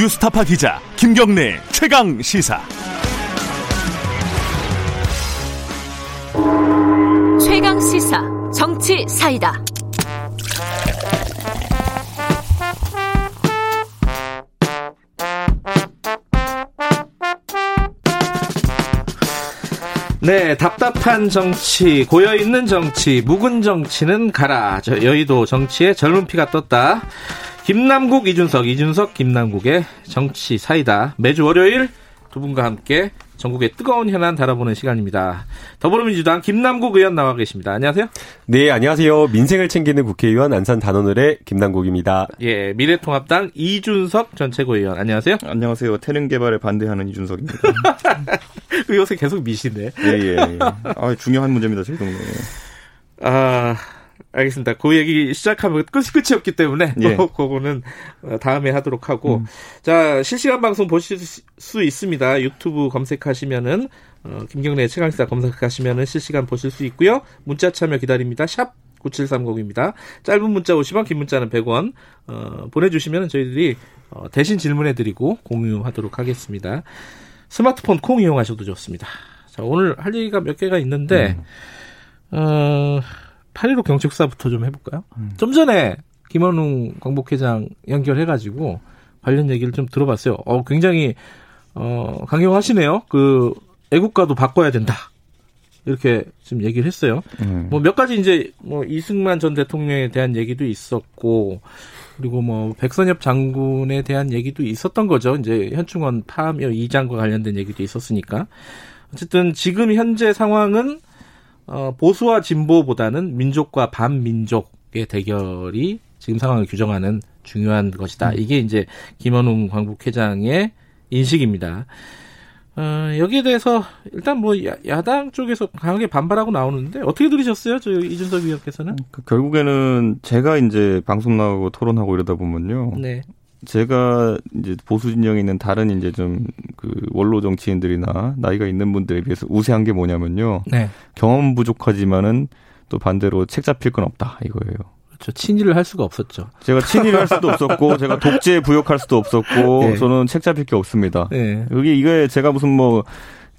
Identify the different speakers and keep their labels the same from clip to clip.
Speaker 1: 뉴스타파 기자 김경래 최강 시사.
Speaker 2: 최강 시사 정치 사이다.
Speaker 3: 네, 답답한 정치, 고여 있는 정치, 묵은 정치는 가라. 저 여의도 정치에 젊은 피가 떴다. 김남국, 이준석, 이준석, 김남국의 정치 사이다. 매주 월요일 두 분과 함께 전국의 뜨거운 현안 달아보는 시간입니다. 더불어민주당 김남국 의원 나와 계십니다. 안녕하세요.
Speaker 4: 네, 안녕하세요. 민생을 챙기는 국회의원 안산 단원을의 김남국입니다.
Speaker 3: 예, 미래통합당 이준석 전 최고위원. 안녕하세요.
Speaker 5: 안녕하세요. 태릉 개발에 반대하는 이준석입니다.
Speaker 3: 그 요새 계속 미시네.
Speaker 5: 예, 예, 예. 아, 중요한 문제입니다, 제 동네에.
Speaker 3: 아, 알겠습니다. 그 얘기 시작하면 끝이 끝이 없기 때문에
Speaker 5: 예.
Speaker 3: 또 그거는 다음에 하도록 하고 자 실시간 방송 보실 수 있습니다. 유튜브 검색하시면은 어, 김경래 최강시사 검색하시면은 실시간 보실 수 있고요. 문자 참여 기다립니다. 샵 9730입니다. 짧은 문자 50원, 긴 문자는 100원 어, 보내주시면 저희들이 어, 대신 질문해드리고 공유하도록 하겠습니다. 스마트폰 콩 이용하셔도 좋습니다. 자 오늘 할 얘기가 몇 개가 있는데 어. 8.15 경책사부터 좀 해볼까요? 음. 좀 전에 김원웅 광복회장 연결해가지고 관련 얘기를 좀 들어봤어요. 어, 굉장히, 어, 강경하시네요. 그, 애국가도 바꿔야 된다. 이렇게 지금 얘기를 했어요. 음. 뭐몇 가지 이제 뭐 이승만 전 대통령에 대한 얘기도 있었고, 그리고 뭐 백선엽 장군에 대한 얘기도 있었던 거죠. 이제 현충원 파묘 이장과 관련된 얘기도 있었으니까. 어쨌든 지금 현재 상황은 어, 보수와 진보보다는 민족과 반민족의 대결이 지금 상황을 규정하는 중요한 것이다. 이게 이제 김원웅 광복회장의 인식입니다. 어, 여기에 대해서 일단 뭐 야, 당 쪽에서 강하게 반발하고 나오는데 어떻게 들으셨어요? 저 이준석 위원께서는?
Speaker 5: 그 결국에는 제가 이제 방송 나가고 토론하고 이러다 보면요.
Speaker 3: 네.
Speaker 5: 제가 이제 보수 진영에 있는 다른 이제 좀 그 원로 정치인들이나 나이가 있는 분들에 비해서 우세한 게 뭐냐면요.
Speaker 3: 네.
Speaker 5: 경험 부족하지만은 또 반대로 책 잡힐 건 없다 이거예요.
Speaker 3: 그렇죠. 친일을 할 수가 없었죠.
Speaker 5: 제가 친일을 할 수도 없었고 제가 독재 부역할 수도 없었고 네. 저는 책 잡힐 게 없습니다.
Speaker 3: 네.
Speaker 5: 여기 이게 제가 무슨 뭐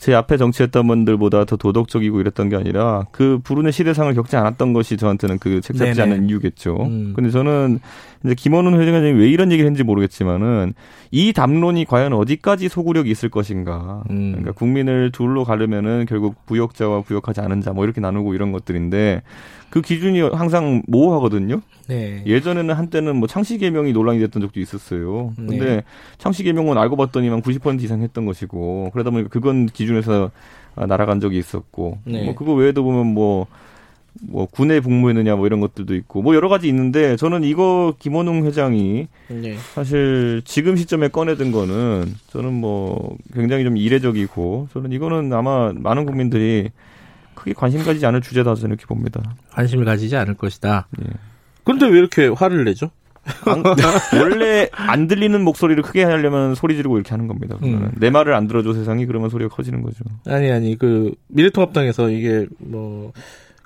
Speaker 5: 제 앞에 정치했던 분들보다 더 도덕적이고 이랬던 게 아니라 그 불운의 시대상을 겪지 않았던 것이 저한테는 그 책 잡지 않은 이유겠죠.
Speaker 3: 음.
Speaker 5: 근데 저는 이제 김원훈 회장이 왜 이런 얘기를 했는지 모르겠지만은 이 담론이 과연 어디까지 소구력이 있을 것인가.
Speaker 3: 음.
Speaker 5: 그러니까 국민을 둘로 가르면은 결국 부역자와 부역하지 않은 자 뭐 이렇게 나누고 이런 것들인데 그 기준이 항상 모호하거든요.
Speaker 3: 네.
Speaker 5: 예전에는 한때는 뭐 창씨 개명이 논란이 됐던 적도 있었어요. 근데
Speaker 3: 네.
Speaker 5: 창씨 개명은 알고 봤더니만 90% 이상 했던 것이고 그러다 보니까 그건 기준에서 날아간 적이 있었고
Speaker 3: 네.
Speaker 5: 뭐 그거 외에도 보면 뭐뭐 군에 복무했느냐 뭐 이런 것들도 있고 뭐 여러 가지 있는데 저는 이거 김원웅 회장이
Speaker 3: 네.
Speaker 5: 사실 지금 시점에 꺼내든 거는 저는 뭐 굉장히 좀 이례적이고 저는 이거는 아마 많은 국민들이 크게 관심 가지지 않을 주제다 저는 이렇게 봅니다.
Speaker 3: 관심을 가지지 않을 것이다.
Speaker 5: 예.
Speaker 3: 그런데 왜 이렇게 화를 내죠?
Speaker 5: 안, 원래 안 들리는 목소리를 크게 하려면 소리 지르고 이렇게 하는 겁니다. 그러면
Speaker 3: 음.
Speaker 5: 내 말을 안 들어줘 세상이 그러면 소리가 커지는 거죠.
Speaker 3: 아니 아니 그 미래통합당에서 이게 뭐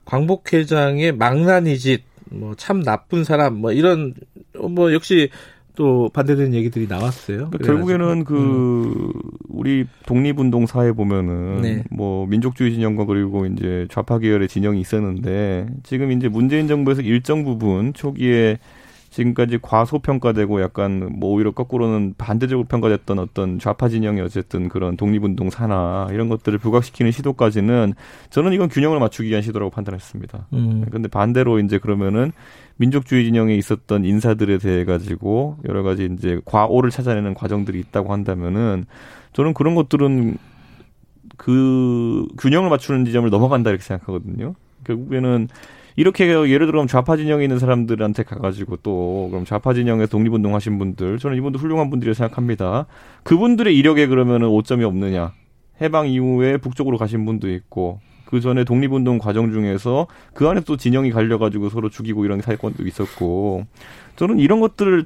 Speaker 3: 광복 회장의 망나니짓 뭐 참 나쁜 사람 뭐 이런 뭐 역시 또 반대되는 얘기들이 나왔어요.
Speaker 5: 그러니까 결국에는 그 음. 우리 독립운동 사회 보면은
Speaker 3: 네.
Speaker 5: 뭐 민족주의 진영과 그리고 이제 좌파 계열의 진영이 있었는데 지금 이제 문재인 정부에서 일정 부분 초기에 지금까지 과소평가되고 약간 뭐 오히려 거꾸로는 반대적으로 평가됐던 어떤 좌파 진영의 어쨌든 그런 독립운동 사나 이런 것들을 부각시키는 시도까지는 저는 이건 균형을 맞추기 위한 시도라고 판단했습니다.
Speaker 3: 음.
Speaker 5: 근데 반대로 이제 그러면은 민족주의 진영에 있었던 인사들에 대해 가지고 여러 가지 이제 과오를 찾아내는 과정들이 있다고 한다면은 저는 그런 것들은 그 균형을 맞추는 지점을 넘어간다 이렇게 생각하거든요. 결국에는 이렇게 예를 들어 좌파 진영에 있는 사람들한테 가가지고 또 그럼 좌파 진영에서 독립운동 하신 분들 저는 이분도 훌륭한 분들이라고 생각합니다. 그분들의 이력에 그러면은 오점이 없느냐? 해방 이후에 북쪽으로 가신 분도 있고 그 전에 독립운동 과정 중에서 그 안에 또 진영이 갈려가지고 서로 죽이고 이런 사건도 있었고 저는 이런 것들을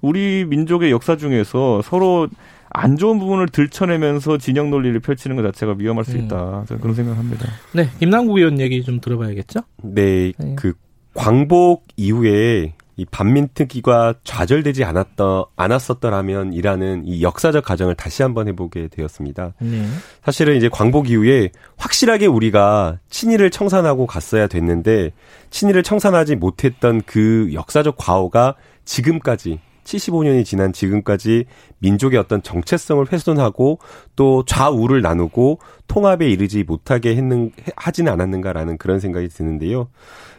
Speaker 5: 우리 민족의 역사 중에서 서로 안 좋은 부분을 들춰내면서 진영 논리를 펼치는 것 자체가 위험할 수 있다. 저는 그런 생각합니다.
Speaker 3: 네, 김남국 의원 얘기 좀 들어봐야겠죠?
Speaker 4: 네,
Speaker 3: 네.
Speaker 4: 그 광복 이후에 이 반민특위가 좌절되지 않았더 않았었더라면 이라는 이 역사적 가정을 다시 한번 해보게 되었습니다.
Speaker 3: 네.
Speaker 4: 사실은 이제 광복 이후에 확실하게 우리가 친일을 청산하고 갔어야 됐는데 친일을 청산하지 못했던 그 역사적 과오가 지금까지 75년이 지난 지금까지 민족의 어떤 정체성을 훼손하고 또 좌우를 나누고 통합에 이르지 못하게 했는 하지는 않았는가라는 그런 생각이 드는데요.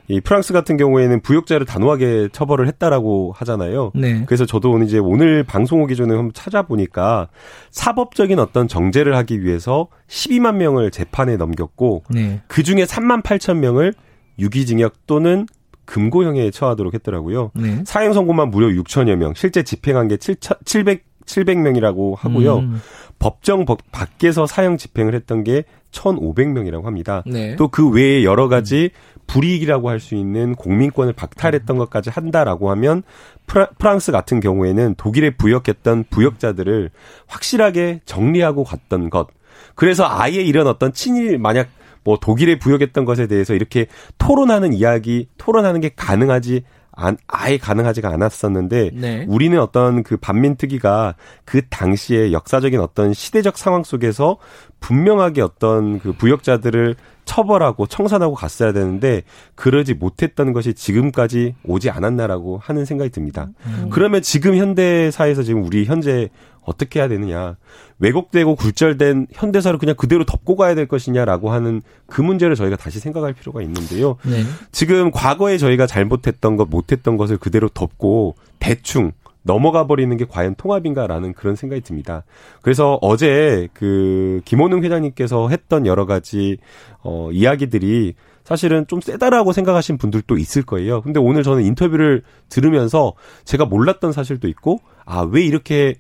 Speaker 4: 이 프랑스 같은 경우에는 부역자를 단호하게 처벌을 했다라고 하잖아요.
Speaker 3: 네.
Speaker 4: 그래서 저도 오늘 이제 오늘 방송 오기 전에 한번 찾아보니까 사법적인 어떤 정제를 하기 위해서 12만 명을 재판에 넘겼고
Speaker 3: 네.
Speaker 4: 그 중에 3만 8천 명을 유기징역 또는 금고형에 처하도록 했더라고요.
Speaker 3: 네.
Speaker 4: 사형 선고만 무려 6천여 명, 실제 집행한 게 700, 700명이라고 하고요.
Speaker 3: 음.
Speaker 4: 법정 법 밖에서 사형 집행을 했던 게 1,500명이라고 합니다.
Speaker 3: 네.
Speaker 4: 또그 외에 여러 가지 불이익이라고 할 수 있는 공민권을 박탈했던 것까지 한다라고 하면 프랑, 스 같은 경우에는 독일에 부역했던 부역자들을 확실하게 정리하고 갔던 것. 그래서 아예 이런 어떤 친일 만약 뭐 독일에 부역했던 것에 대해서 이렇게 토론하는 이야기, 토론하는 게 가능하지 안, 아예 가능하지가 않았었는데
Speaker 3: 네.
Speaker 4: 우리는 어떤 그 반민특위가 그 당시에 역사적인 어떤 시대적 상황 속에서 분명하게 어떤 그 부역자들을 처벌하고 청산하고 갔어야 되는데 그러지 못했던 것이 지금까지 오지 않았나라고 하는 생각이 듭니다.
Speaker 3: 음.
Speaker 4: 그러면 지금 현대사에서 지금 우리 현재 어떻게 해야 되느냐. 왜곡되고 굴절된 현대사를 그냥 그대로 덮고 가야 될 것이냐라고 하는 그 문제를 저희가 다시 생각할 필요가 있는데요.
Speaker 3: 네.
Speaker 4: 지금 과거에 저희가 잘못했던 것, 못했던 것을 그대로 덮고 대충 넘어가 버리는 게 과연 통합인가라는 그런 생각이 듭니다. 그래서 어제 그 김원웅 회장님께서 했던 여러 가지 어 이야기들이 사실은 좀 세다라고 생각하신 분들도 있을 거예요. 근데 오늘 저는 인터뷰를 들으면서 제가 몰랐던 사실도 있고 아 왜 이렇게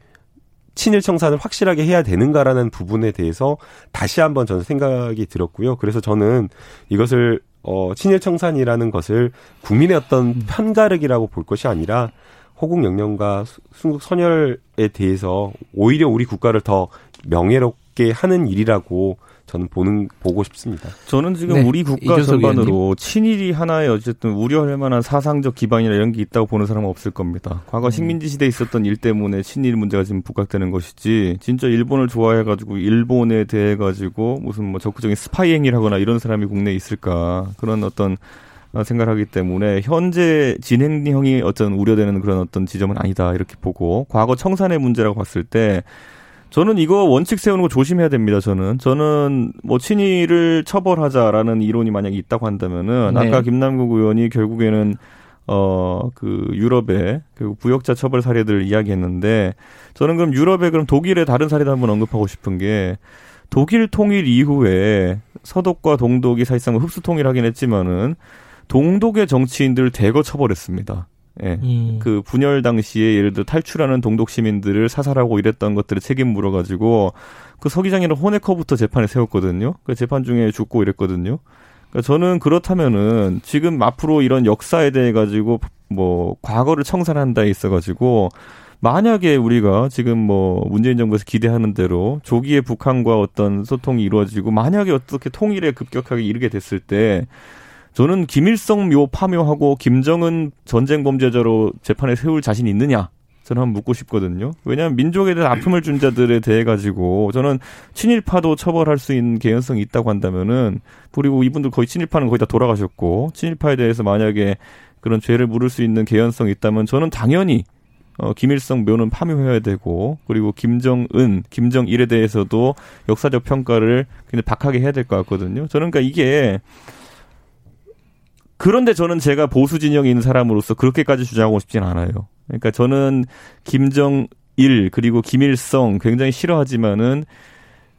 Speaker 4: 친일 청산을 확실하게 해야 되는가라는 부분에 대해서 다시 한번 저는 생각이 들었고요. 그래서 저는 이것을 어 친일 청산이라는 것을 국민의 어떤 편가르기라고 볼 것이 아니라 호국 영령과 순국 선열에 대해서 오히려 우리 국가를 더 명예롭게 하는 일이라고 저는 보는 보고 싶습니다.
Speaker 5: 저는 지금
Speaker 3: 네,
Speaker 5: 우리 국가 전반으로 친일이 하나의 어쨌든 우려할 만한 사상적 기반이나 이런 게 있다고 보는 사람은 없을 겁니다. 과거
Speaker 3: 음.
Speaker 5: 식민지 시대에 있었던 일 때문에 친일 문제가 지금 부각되는 것이지 진짜 일본을 좋아해 가지고 일본에 대해 가지고 무슨 뭐 적극적인 스파이 행위를 하거나 이런 사람이 국내에 있을까 그런 어떤 생각을 하기 때문에 현재 진행형이 어떤 우려되는 그런 어떤 지점은 아니다 이렇게 보고 과거 청산의 문제라고 봤을 때 저는 이거 원칙 세우는 거 조심해야 됩니다. 저는 저는 뭐 친일을 처벌하자라는 이론이 만약에 있다고 한다면은
Speaker 3: 네.
Speaker 5: 아까 김남국 의원이 결국에는 어 그 유럽의 그 부역자 처벌 사례들 이야기했는데 저는 그럼 유럽의 그럼 독일의 다른 사례도 한번 언급하고 싶은 게 독일 통일 이후에 서독과 동독이 사실상 흡수 통일하긴 했지만은 동독의 정치인들을 대거 처벌했습니다. 예.
Speaker 3: 음.
Speaker 5: 그 분열 당시에 예를 들어 탈출하는 동독 시민들을 사살하고 이랬던 것들을 책임 물어가지고 그 서기장이랑 호네커부터 재판에 세웠거든요. 그 재판 중에 죽고 이랬거든요. 그러니까 저는 그렇다면은 지금 앞으로 이런 역사에 대해 가지고 뭐 과거를 청산한다 있어 가지고 만약에 우리가 지금 뭐 문재인 정부에서 기대하는 대로 조기에 북한과 어떤 소통이 이루어지고 만약에 어떻게 통일에 급격하게 이르게 됐을 때 저는 김일성 묘 파묘하고 김정은 전쟁 범죄자로 재판에 세울 자신 있느냐? 저는 한번 묻고 싶거든요. 왜냐하면 민족에 대한 아픔을 준 자들에 대해 가지고 저는 친일파도 처벌할 수 있는 개연성이 있다고 한다면은 그리고 이분들 거의 친일파는 거의 다 돌아가셨고 친일파에 대해서 만약에 그런 죄를 물을 수 있는 개연성이 있다면 저는 당연히 어, 김일성 묘는 파묘해야 되고 그리고 김정은, 김정일에 대해서도 역사적 평가를 굉장히 박하게 해야 될 것 같거든요. 저는 그러니까 이게 그런데 저는 제가 보수 있는 사람으로서 그렇게까지 주장하고 싶진 않아요. 그러니까 저는 김정일 그리고 김일성 굉장히 싫어하지만은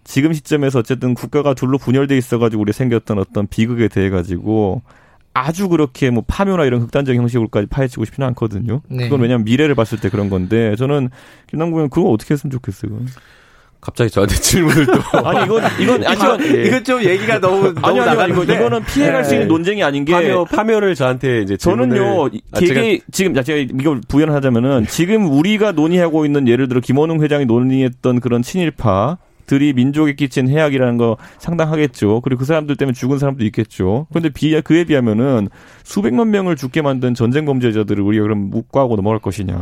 Speaker 5: 지금 시점에서 어쨌든 국가가 둘로 분열돼 있어가지고 우리 생겼던 어떤 비극에 대해 가지고 아주 그렇게 뭐 파묘나 이런 극단적인 형식으로까지 파헤치고 싶지는 않거든요.
Speaker 3: 네.
Speaker 5: 그건 왜냐하면 미래를 봤을 때 그런 건데 저는 김남국 의원 그거 어떻게 했으면 좋겠어요.
Speaker 4: 갑자기 저한테 질문을 또
Speaker 5: 아니 이건 이건 아니 이건 예.
Speaker 4: 이건 좀 얘기가 너무 너무
Speaker 5: 아니 아니 아니 이거 이거는 피해갈 수 있는
Speaker 4: 네.
Speaker 5: 논쟁이 아닌 게
Speaker 4: 파묘 파묘를 저한테 이제
Speaker 5: 저는요,
Speaker 4: 질문을- 아,
Speaker 5: 지금 제가 이걸 부연하자면은 지금 우리가 논의하고 있는 예를 들어 김원웅 회장이 논의했던 그런 친일파 들이 민족에 끼친 해악이라는 거 상당하겠죠. 그리고 그 사람들 때문에 죽은 사람도 있겠죠. 그런데 비 그에 비하면은 수백만 명을 죽게 만든 전쟁 범죄자들을 우리가 그럼 묵과하고 넘어갈 것이냐?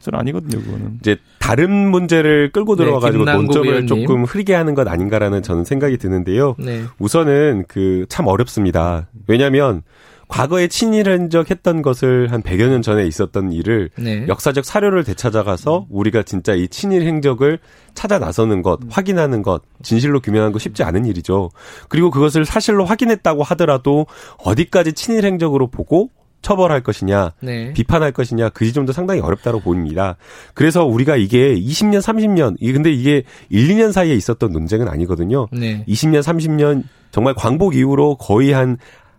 Speaker 5: 저는 아니거든요, 그거는.
Speaker 4: 이제 다른 문제를 끌고
Speaker 3: 네,
Speaker 4: 들어와 가지고
Speaker 3: 김남국
Speaker 4: 논점을
Speaker 3: 의원님.
Speaker 4: 조금 흐리게 하는 것 아닌가라는 저는 생각이 드는데요.
Speaker 3: 네.
Speaker 4: 우선은 그 참 어렵습니다. 왜냐하면 과거에 친일 행적했던 것을 한 100여 년 전에 있었던 일을
Speaker 3: 네.
Speaker 4: 역사적 사료를 되찾아가서 우리가 진짜 이 친일 행적을 찾아 나서는 것, 확인하는 것, 진실로 규명하는 거 쉽지 않은 일이죠. 그리고 그것을 사실로 확인했다고 하더라도 어디까지 친일 행적으로 보고 처벌할 것이냐,
Speaker 3: 네.
Speaker 4: 비판할 것이냐 그 지점도 상당히 어렵다고 보입니다. 그래서 우리가 이게 20년, 30년, 이 근데 이게 1, 2년 사이에 있었던 논쟁은 아니거든요.
Speaker 3: 네.
Speaker 4: 20년, 30년 정말 광복 이후로 거의 한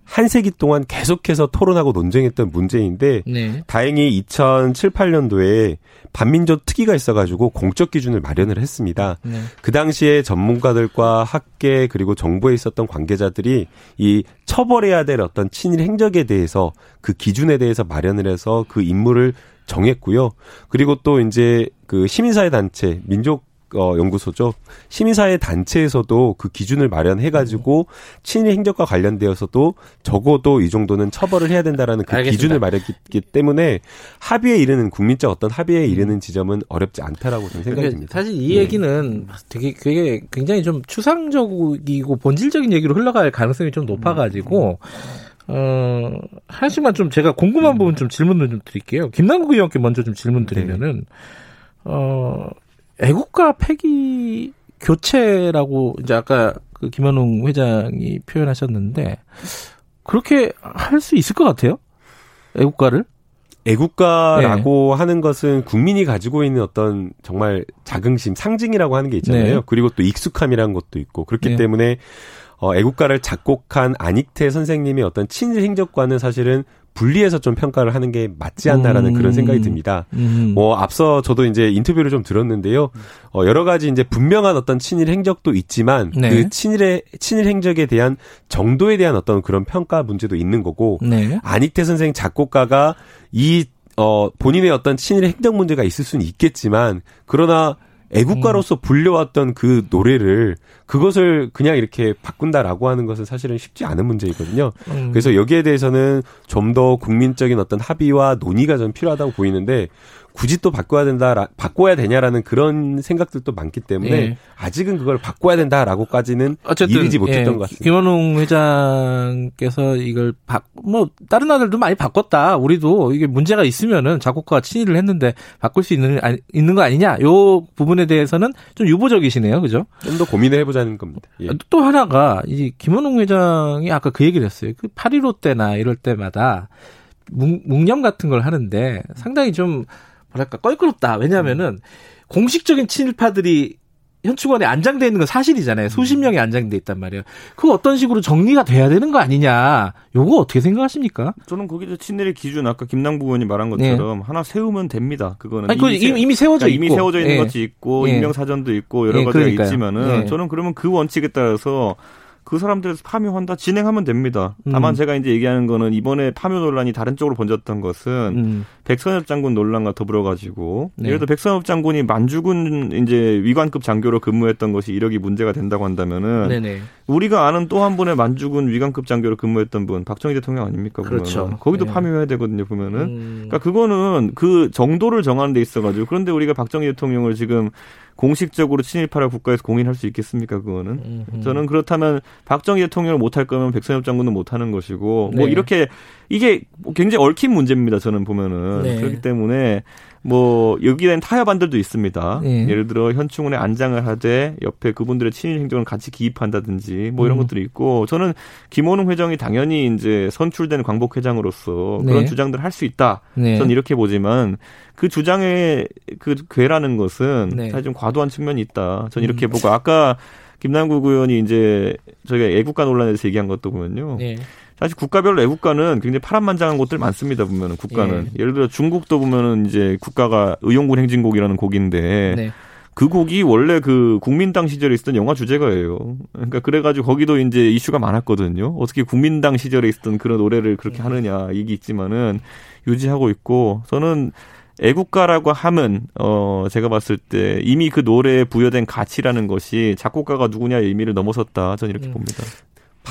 Speaker 4: 한 세기 동안 계속해서 토론하고 논쟁했던 문제인데
Speaker 3: 네.
Speaker 4: 다행히 2007, 8년도에 반민족 특위가 있어가지고 공적 기준을 마련을 했습니다.
Speaker 3: 네.
Speaker 4: 그 당시에 전문가들과 학계 그리고 정부에 있었던 관계자들이 이 처벌해야 될 어떤 친일 행적에 대해서 그 기준에 대해서 마련을 해서 그 임무를 정했고요. 그리고 또 이제 그 시민사회 단체 민족 어, 연구소죠. 시민사회 단체에서도 그 기준을 마련해가지고 친일 행적과 관련되어서도 적어도 이 정도는 처벌을 해야 된다라는 그
Speaker 3: 알겠습니다.
Speaker 4: 기준을 마련했기 때문에 합의에 이르는 국민적 어떤 합의에 이르는 지점은 어렵지 않다라고 저는 생각이
Speaker 3: 그러니까
Speaker 4: 듭니다.
Speaker 3: 사실 이 얘기는 되게 그게 굉장히 좀 추상적이고 본질적인 얘기로 흘러갈 가능성이 좀 높아가지고 어 하나씩만 좀 제가 궁금한 부분 좀 질문을 좀 드릴게요. 김남국 의원께 먼저 좀 질문 드리면은 어 애국가 폐기 교체라고 이제 아까 그 김현웅 회장이 표현하셨는데 그렇게 할 수 있을 것 같아요? 애국가를?
Speaker 4: 애국가라고
Speaker 3: 네.
Speaker 4: 하는 것은 국민이 가지고 있는 어떤 정말 자긍심, 상징이라고 하는 게 있잖아요.
Speaker 3: 네.
Speaker 4: 그리고 또 익숙함이라는 것도 있고 그렇기
Speaker 3: 네.
Speaker 4: 때문에 어, 애국가를 작곡한 안익태 선생님의 어떤 친일 행적과는 사실은 분리해서 좀 평가를 하는 게 맞지 않나라는
Speaker 3: 음.
Speaker 4: 그런 생각이 듭니다.
Speaker 3: 음.
Speaker 4: 뭐 앞서 저도 이제 인터뷰를 좀 들었는데요. 어 여러 가지 이제 분명한 어떤 친일 행적도 있지만
Speaker 3: 네.
Speaker 4: 그 친일의 친일 행적에 대한 정도에 대한 어떤 그런 평가 문제도 있는 거고
Speaker 3: 네.
Speaker 4: 안익태 선생 작곡가가 이 어, 본인의 어떤 친일 행정 문제가 있을 수는 있겠지만, 그러나 애국가로서 불려왔던 그 노래를, 그것을 그냥 이렇게 바꾼다라고 하는 것은 사실은 쉽지 않은 문제이거든요.
Speaker 3: 음.
Speaker 4: 그래서 여기에 대해서는 좀 더 국민적인 어떤 합의와 논의가 좀 필요하다고 보이는데, 굳이 또 바꿔야 된다, 바꿔야 되냐라는 그런 생각들도 많기 때문에,
Speaker 3: 예.
Speaker 4: 아직은 그걸 바꿔야 된다라고까지는 이르지 못했던
Speaker 3: 예,
Speaker 4: 것 같습니다.
Speaker 3: 김원웅 회장께서 이걸 바, 뭐 다른 나라들도 많이 바꿨다. 우리도 이게 문제가 있으면은 작곡가가 친일을 했는데 바꿀 수 있는 아니- 있는 거 아니냐? 요 부분에 대해서는 좀 유보적이시네요, 그죠?
Speaker 4: 좀 더 고민을 해보자는 겁니다. 예.
Speaker 3: 또 하나가 이 김원웅 회장이 아까 그 얘기를 했어요. 그 8.15 때나 이럴 때마다 묵, 묵념 같은 걸 하는데 상당히 좀 뭐랄까 껄끄럽다. 왜냐하면은 공식적인 친일파들이 현충원에 안장돼 있는 건 사실이잖아요. 수십 명이 안장돼 있단 말이에요. 그 어떤 식으로 정리가 돼야 되는 거 아니냐. 요거 어떻게 생각하십니까?
Speaker 5: 저는 거기서 친일의 기준 아까 김남국 의원이 말한 것처럼 하나 세우면 됩니다. 그거는
Speaker 3: 네. 아니, 그 이미, 이미 세워져
Speaker 5: 그러니까 이미
Speaker 3: 있고.
Speaker 5: 세워져 있는
Speaker 3: 예.
Speaker 5: 것이 있고
Speaker 3: 예.
Speaker 5: 인명 사전도 있고 여러
Speaker 3: 예,
Speaker 5: 가지가
Speaker 3: 그러니까요.
Speaker 5: 있지만은
Speaker 3: 예.
Speaker 5: 저는 그러면 그 원칙에 따라서 그 사람들에서 파묘한다 진행하면 됩니다. 다만
Speaker 3: 음.
Speaker 5: 제가 이제 얘기하는 거는 이번에 파묘 논란이 다른 쪽으로 번졌던 것은
Speaker 3: 음.
Speaker 5: 백선엽 장군 논란과 더불어 가지고
Speaker 3: 네.
Speaker 5: 예를 들어 백선엽 장군이 만주군 이제 위관급 장교로 근무했던 것이 이력이 문제가 된다고 한다면은
Speaker 3: 네네.
Speaker 5: 우리가 아는 또 한 분의 만주군 위관급 장교로 근무했던 분 박정희 대통령 아닙니까? 보면은.
Speaker 3: 그렇죠.
Speaker 5: 거기도
Speaker 3: 네.
Speaker 5: 파묘해야 되거든요. 보면은.
Speaker 3: 음.
Speaker 5: 그러니까 그거는 그 정도를 정하는 데 있어 가지고 그런데 우리가 박정희 대통령을 지금 공식적으로 친일파라 국가에서 공인할 수 있겠습니까? 그거는
Speaker 3: 음흠.
Speaker 5: 저는 그렇다면 박정희 대통령을 못할 거면 백선엽 장군은 못하는 것이고 뭐
Speaker 3: 네.
Speaker 5: 이렇게 이게 굉장히 얽힌 문제입니다. 저는 보면은
Speaker 3: 네.
Speaker 5: 그렇기 때문에 뭐 여기에는 타협안들도 있습니다.
Speaker 3: 네.
Speaker 5: 예를 들어 현충원에 안장을 하되 옆에 그분들의 친일 행정을 같이 기입한다든지 뭐 이런
Speaker 3: 음.
Speaker 5: 것들이 있고 저는 김원웅 회장이 당연히 이제 선출된 광복 회장으로서
Speaker 3: 네.
Speaker 5: 그런 주장들을 할 수 있다.
Speaker 3: 네.
Speaker 5: 저는 이렇게 보지만 그 주장의 그 괴라는 것은
Speaker 3: 네.
Speaker 5: 사실 좀 과도한 측면이 있다. 저는 이렇게 보고 아까 김남국 의원이 이제 저희가 애국가 논란에서 얘기한 것도 보면요.
Speaker 3: 네.
Speaker 5: 사실 국가별로 애국가는 굉장히 파란만장한 곳들 많습니다. 보면은 국가는
Speaker 3: 예.
Speaker 5: 예를 들어 중국도 보면은 이제 국가가 의용군 행진곡이라는 곡인데
Speaker 3: 네.
Speaker 5: 그 곡이 원래 그 국민당 시절에 있었던 영화 주제가예요. 그러니까 그래가지고 거기도 이제 이슈가 많았거든요. 어떻게 국민당 시절에 있었던 그런 노래를 그렇게 하느냐 얘기 있지만은 유지하고 있고 저는 애국가라고 함은 어 제가 봤을 때 이미 그 노래에 부여된 가치라는 것이 작곡가가 누구냐의 의미를 넘어섰다 저는 이렇게
Speaker 3: 음.
Speaker 5: 봅니다.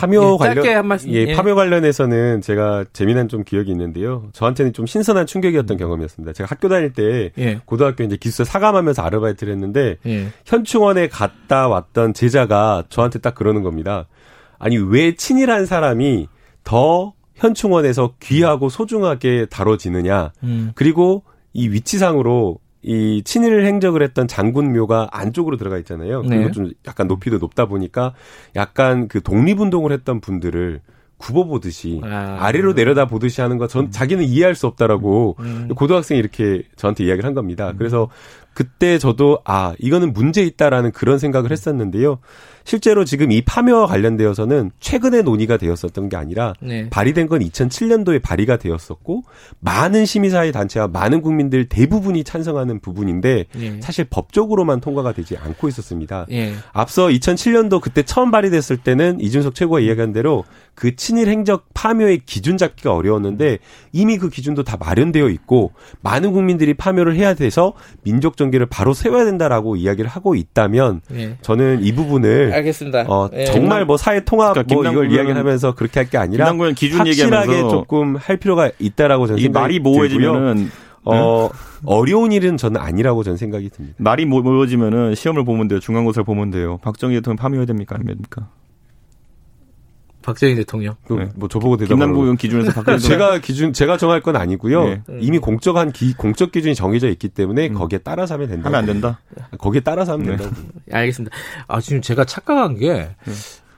Speaker 4: 파묘
Speaker 3: 예, 짧게
Speaker 4: 관련
Speaker 3: 한 말씀.
Speaker 4: 예,
Speaker 3: 예.
Speaker 4: 파묘 관련해서는 제가 재미난 좀 기억이 있는데요. 저한테는 좀 신선한 충격이었던 경험이었습니다. 제가 학교 다닐 때
Speaker 3: 예.
Speaker 4: 고등학교 이제 기숙사 사감하면서 아르바이트를 했는데
Speaker 3: 예.
Speaker 4: 현충원에 갔다 왔던 제자가 저한테 딱 그러는 겁니다. 아니 왜 친일한 사람이 더 현충원에서 귀하고 소중하게 다뤄지느냐?
Speaker 3: 음.
Speaker 4: 그리고 이 위치상으로 이 친일 행적을 했던 장군묘가 안쪽으로 들어가 있잖아요.
Speaker 3: 네.
Speaker 4: 그리고 좀 약간 높이도 높다 보니까 약간 그 독립운동을 했던 분들을 굽어보듯이
Speaker 3: 아.
Speaker 4: 아래로 내려다 보듯이 하는 거 전 자기는 이해할 수 없다라고
Speaker 3: 음.
Speaker 4: 고등학생이 이렇게 저한테 이야기를 한 겁니다. 그래서 그때 저도 아 이거는 문제 있다라는 그런 생각을 했었는데요. 실제로 지금 이 파묘와 관련되어서는 최근에 논의가 되었었던 게 아니라
Speaker 3: 네.
Speaker 4: 발의된 건 2007년도에 발의가 되었었고 많은 시민사회 단체와 많은 국민들 대부분이 찬성하는 부분인데
Speaker 3: 예.
Speaker 4: 사실 법적으로만 통과가 되지 않고 있었습니다.
Speaker 3: 예.
Speaker 4: 앞서 2007년도 그때 처음 발의됐을 때는 이준석 최고가 이야기한 대로 그 친일 행적 파묘의 기준 잡기가 어려웠는데 이미 그 기준도 다 마련되어 있고 많은 국민들이 파묘를 해야 돼서 민족 정기를 바로 세워야 된다라고 이야기를 하고 있다면
Speaker 3: 예.
Speaker 4: 저는 이 부분을
Speaker 3: 알겠습니다.
Speaker 4: 어,
Speaker 3: 예.
Speaker 4: 정말 뭐 사회 통합
Speaker 5: 그러니까
Speaker 4: 뭐 이걸
Speaker 5: 김남국은-
Speaker 4: 이야기를 하면서 그렇게 할 게 아니라 확실하게
Speaker 5: 얘기하면서
Speaker 4: 조금 할 필요가 있다라고 저는
Speaker 5: 이
Speaker 4: 생각이
Speaker 5: 말이
Speaker 4: 들고요.
Speaker 5: 모호해지면은
Speaker 4: 어, 어려운 일은 저는 아니라고 저는 생각이 듭니다.
Speaker 5: 말이 모- 모여지면은 시험을 보면 돼요. 중간고사를 보면 돼요. 박정희 대통령 파묘해야 됩니까? 안 됩니까?
Speaker 3: 박정희 대통령.
Speaker 4: 그
Speaker 5: 네.
Speaker 4: 뭐 저보고 대답을
Speaker 5: 김남국 의원 기준에서 박정희
Speaker 4: 제가 기준 제가 정할 건 아니고요.
Speaker 5: 네.
Speaker 4: 이미 공적한 기, 공적 기준이 정해져 있기 때문에 거기에 따라서 하면 된다.
Speaker 5: 하면 안 된다.
Speaker 4: 거기에 따라서 하면
Speaker 5: 네.
Speaker 4: 된다고.
Speaker 3: 알겠습니다. 아, 지금 제가 착각한 게,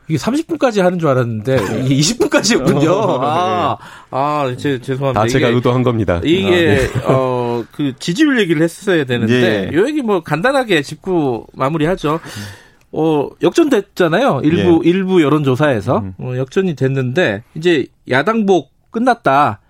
Speaker 3: 이게 30분까지 하는 줄 알았는데, 이게 20분까지였군요. 아, 아, 제, 죄송합니다.
Speaker 4: 다 제가
Speaker 3: 이게,
Speaker 4: 의도한 겁니다.
Speaker 3: 이게,
Speaker 4: 아, 네.
Speaker 3: 어, 그, 지지율 얘기를 했어야 되는데,
Speaker 5: 예.
Speaker 3: 요 얘기 뭐 간단하게 짚고 마무리하죠. 어, 역전됐잖아요. 일부, 일부 여론조사에서. 어, 역전이 됐는데, 이제 야당복 끝났다.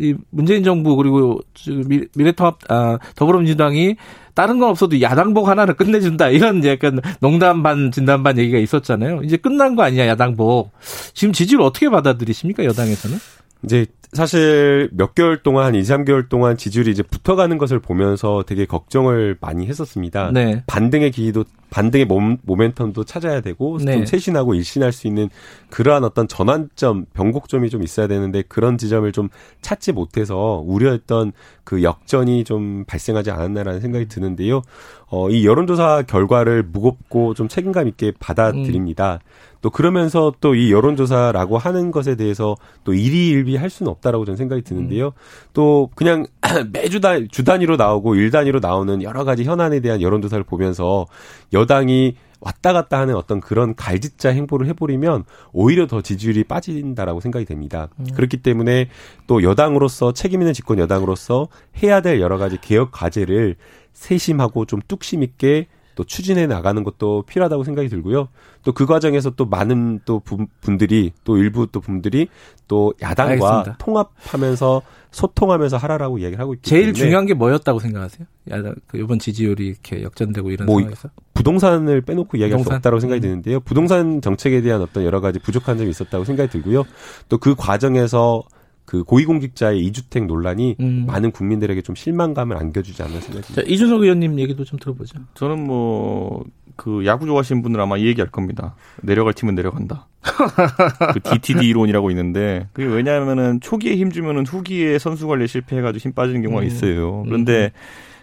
Speaker 3: 이 문재인 정부 그리고 미- 미래통합 아, 더불어민주당이 다른 건 없어도 야당복 하나는 끝내준다 이런 이제 약간 농담 반 진담 반 얘기가 있었잖아요. 이제 끝난 거 아니냐 야당복. 지금 지지율 어떻게 받아들이십니까 여당에서는?
Speaker 4: 이제 사실 몇 개월 동안 한 2, 3개월 동안 지지율이 이제 붙어가는 것을 보면서 되게 걱정을 많이 했었습니다.
Speaker 3: 네.
Speaker 4: 반등의 기기도 반등의 몸, 모멘텀도 찾아야 되고
Speaker 3: 네.
Speaker 4: 좀 쇄신하고 일신할 수 있는 그러한 어떤 전환점, 변곡점이 좀 있어야 되는데 그런 지점을 좀 찾지 못해서 우려했던 그 역전이 좀 발생하지 않았나라는 생각이 드는데요. 어, 이 여론조사 결과를 무겁고 좀 책임감 있게 받아들입니다. 또 그러면서 또 이 여론조사라고 하는 것에 대해서 또 일희일비 할 수는 없다라고 저는 생각이 드는데요. 또 그냥 매주 다, 주 단위로 나오고 일 단위로 나오는 여러 가지 현안에 대한 여론조사를 보면서 여당이 왔다 갔다 하는 어떤 그런 갈짓자 행보를 해버리면 오히려 더 지지율이 빠진다라고 생각이 됩니다. 그렇기 때문에 또 여당으로서 책임 있는 집권 여당으로서 해야 될 여러 가지 개혁 과제를 세심하고 좀 뚝심 있게 또 추진해 나가는 것도 필요하다고 생각이 들고요. 또 그 과정에서 또 많은 또 분- 분들이 또 일부 또 분들이 또 야당과
Speaker 3: 알겠습니다.
Speaker 4: 통합하면서 소통하면서 하라라고 이야기를 하고 있기
Speaker 3: 제일
Speaker 4: 때문에
Speaker 3: 중요한 게 뭐였다고 생각하세요? 야당 그 이번 지지율이 이렇게 역전되고 이런
Speaker 4: 뭐
Speaker 3: 상황에서
Speaker 4: 부동산을 빼놓고 이야기할 수
Speaker 3: 부동산?
Speaker 4: 없다고 생각이
Speaker 3: 음.
Speaker 4: 드는데요. 부동산 정책에 대한 어떤 여러 가지 부족한 점이 있었다고 생각이 들고요. 또 그 과정에서 그 고위공직자의 이주택 논란이
Speaker 3: 음.
Speaker 4: 많은 국민들에게 좀 실망감을 안겨주지 않나 생각이 듭니다.
Speaker 3: 자, 이준석 의원님 얘기도 좀 들어보죠.
Speaker 5: 저는 뭐, 그 야구 좋아하시는 분들 아마 이 얘기 할 겁니다. 내려갈 팀은 내려간다. 그 DTD 이론이라고 있는데, 그게 왜냐하면은 초기에 힘주면은 후기에 선수 관리에 실패해가지고 힘 빠지는 경우가
Speaker 3: 음.
Speaker 5: 있어요. 그런데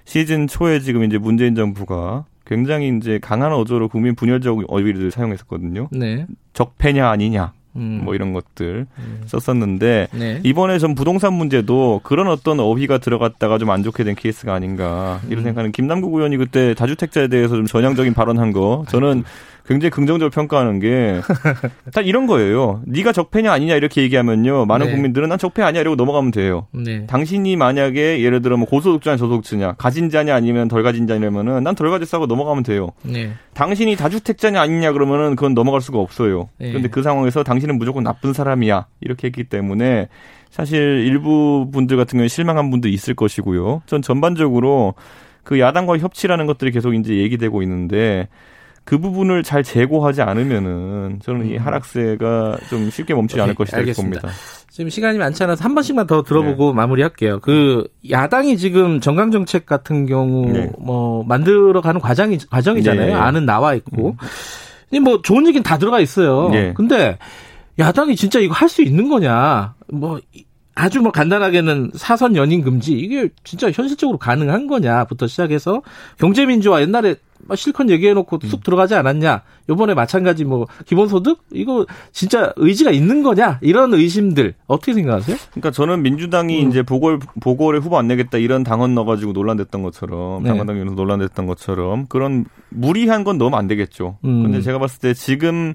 Speaker 5: 시즌 초에 지금 이제 문재인 정부가 굉장히 이제 강한 어조로 국민 분열적 어휘를 사용했었거든요.
Speaker 3: 네.
Speaker 5: 적폐냐 아니냐,
Speaker 3: 음.
Speaker 5: 뭐 이런 것들
Speaker 3: 음.
Speaker 5: 썼었는데,
Speaker 3: 네.
Speaker 5: 이번에 전 부동산 문제도 그런 어떤 어휘가 들어갔다가 좀 안 좋게 된 케이스가 아닌가 이런 생각하는 김남국 의원이 그때 다주택자에 대해서 좀 전향적인 발언한 거 저는 굉장히 긍정적으로 평가하는 게 다 이런 거예요. 네가 적폐냐 아니냐 이렇게 얘기하면요 많은
Speaker 3: 네.
Speaker 5: 국민들은 난 적폐 아니야 이러고 넘어가면 돼요.
Speaker 3: 네.
Speaker 5: 당신이 만약에 예를 들어 뭐 고소득자냐 저소득자냐 가진 자냐 아니면 덜 가진 자냐면은 난 덜 가졌다고 넘어가면 돼요.
Speaker 3: 네.
Speaker 5: 당신이 다주택자냐 아니냐 그러면은 그건 넘어갈 수가 없어요.
Speaker 3: 네.
Speaker 5: 그런데 그 상황에서 당신은 무조건 나쁜 사람이야 이렇게 했기 때문에 사실 일부 분들 같은 경우에 실망한 분도 있을 것이고요. 전 전반적으로 그 야당과 협치라는 것들이 계속 이제 얘기되고 있는데 그 부분을 잘 제고하지 않으면은 저는
Speaker 3: 음.
Speaker 5: 이 하락세가 좀 쉽게 멈추지 않을 것이다 이렇게. 봅니다.
Speaker 3: 지금 시간이 많지 않아서 한 번씩만 더 들어보고 마무리할게요. 그 야당이 지금 정강 정책 같은 경우
Speaker 5: 네.
Speaker 3: 뭐 만들어가는 과정이 과정이잖아요.
Speaker 5: 네.
Speaker 3: 안은 나와 있고. 이뭐 좋은 얘기는 다 들어가 있어요.
Speaker 5: 네.
Speaker 3: 근데 야당이 진짜 이거 할 수 있는 거냐? 뭐 아주 뭐 간단하게는 사선 연임 금지 이게 진짜 현실적으로 가능한 거냐부터 시작해서 경제민주화 옛날에 막 실컷 얘기해놓고 쑥 들어가지 않았냐? 요번에 마찬가지 뭐 기본소득 이거 진짜 의지가 있는 거냐? 이런 의심들 어떻게 생각하세요?
Speaker 5: 그러니까 저는 민주당이
Speaker 3: 음.
Speaker 5: 이제 보궐 보궐에 후보 안 내겠다 이런 당헌 넣어가지고 논란됐던 것처럼
Speaker 3: 네.
Speaker 5: 당헌당에서 논란됐던 것처럼 그런 무리한 건 넣으면 안 되겠죠.
Speaker 3: 음.
Speaker 5: 근데 제가 봤을 때 지금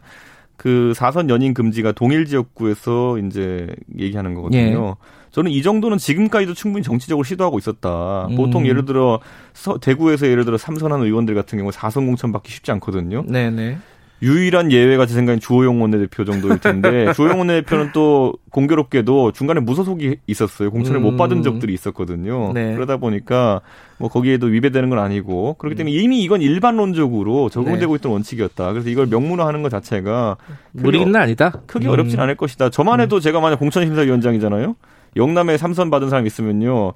Speaker 5: 그 사선 연임 금지가 동일 지역구에서 이제 얘기하는 거거든요.
Speaker 3: 예.
Speaker 5: 저는 이 정도는 지금까지도 충분히 정치적으로 시도하고 있었다.
Speaker 3: 음.
Speaker 5: 보통 예를 들어 서- 대구에서 예를 들어 삼선한 의원들 같은 경우 사선 공천 받기 쉽지 않거든요.
Speaker 3: 네네.
Speaker 5: 유일한 예외가 제 생각엔 주호영 원내대표 정도일 텐데 주호영 원내대표는 또 공교롭게도 중간에 무소속이 있었어요. 공천을
Speaker 3: 음.
Speaker 5: 못 받은 적들이 있었거든요.
Speaker 3: 네.
Speaker 5: 그러다 보니까 뭐 거기에도 위배되는 건 아니고 그렇기 때문에 이미 이건 일반론적으로 적용되고
Speaker 3: 네.
Speaker 5: 있던 원칙이었다. 그래서 이걸 명문화하는 것 자체가
Speaker 3: 무리는 아니다.
Speaker 5: 크게
Speaker 3: 음.
Speaker 5: 어렵진 않을 것이다. 저만 해도 제가 만약 공천심사위원장이잖아요. 영남에 삼선 받은 사람 있으면요.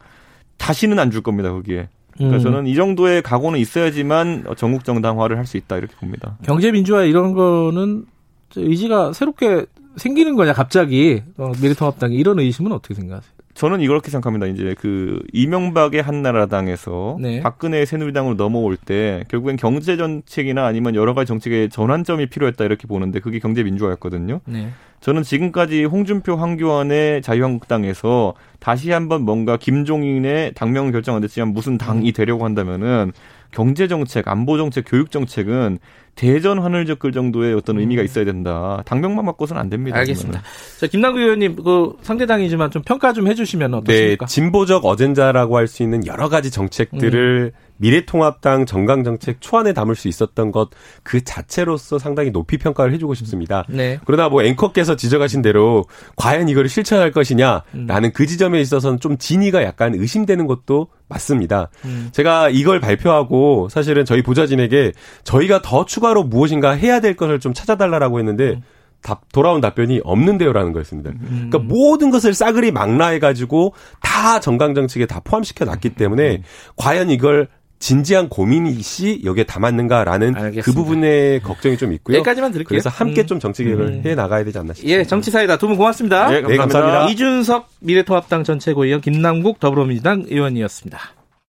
Speaker 5: 다시는 안 줄 겁니다, 거기에. 그러니까
Speaker 3: 음.
Speaker 5: 저는 이 정도의 각오는 있어야지만 전국 정당화를 할 수 있다 이렇게 봅니다.
Speaker 3: 경제 민주화 이런 거는 저 의지가 새롭게 생기는 거냐 갑자기 어, 미래통합당이 이런 의심은 어떻게 생각하세요?
Speaker 5: 저는 이렇게 생각합니다. 이제 그 이명박의 한나라당에서
Speaker 3: 네.
Speaker 5: 박근혜의 새누리당으로 넘어올 때 결국엔 경제 정책이나 아니면 여러 가지 정책의 전환점이 필요했다 이렇게 보는데 그게 경제 민주화였거든요.
Speaker 3: 네.
Speaker 5: 저는 지금까지 홍준표, 황교안의 자유한국당에서 다시 한번 뭔가 김종인의 당명은 결정 안 됐지만 무슨 당이 되려고 한다면은 경제 정책, 안보 정책, 교육 정책은 대전 하늘 적글 정도의 어떤 의미가 있어야 된다. 당명만 바꿔서는 안 됩니다.
Speaker 3: 음. 알겠습니다. 자 김남구 의원님 그 상대당이지만 좀 평가 좀 해주시면
Speaker 4: 네,
Speaker 3: 어떻습니까?
Speaker 4: 진보적 어젠다라고 할 수 있는 여러 가지 정책들을
Speaker 3: 음.
Speaker 4: 미래통합당 정강정책 초안에 담을 수 있었던 것 그 자체로서 상당히 높이 평가를 해주고 싶습니다.
Speaker 3: 네.
Speaker 4: 그러나 뭐 앵커께서 지적하신 대로 과연 이거를 실천할 것이냐라는
Speaker 3: 음.
Speaker 4: 그 지점에 있어서는 좀 진위가 약간 의심되는 것도 맞습니다.
Speaker 3: 음.
Speaker 4: 제가 이걸 발표하고 사실은 저희 보좌진에게 저희가 더 추가 로 무엇인가 해야 될 것을 좀 찾아달라고 했는데 답, 돌아온 답변이 없는데요라는 거였습니다.
Speaker 3: 음.
Speaker 4: 그러니까 모든 것을 싸그리 망라해가지고 다 정강정책에 다 포함시켜 놨기 때문에 과연 이걸 진지한 고민이 씨 여기에 담았는가라는
Speaker 3: 알겠습니다.
Speaker 4: 그 부분의 걱정이 좀 있고요.
Speaker 3: 여기까지만 들을게요.
Speaker 4: 그래서 함께
Speaker 3: 음.
Speaker 4: 좀 정치 개혁을
Speaker 3: 음.
Speaker 4: 해 나가야 되지 않나 싶습니다.
Speaker 3: 예, 정치사이다 두 분 고맙습니다.
Speaker 5: 네, 감사합니다.
Speaker 4: 감사합니다.
Speaker 3: 이준석 미래통합당 전체고위원 김남국 더불어민주당 의원이었습니다.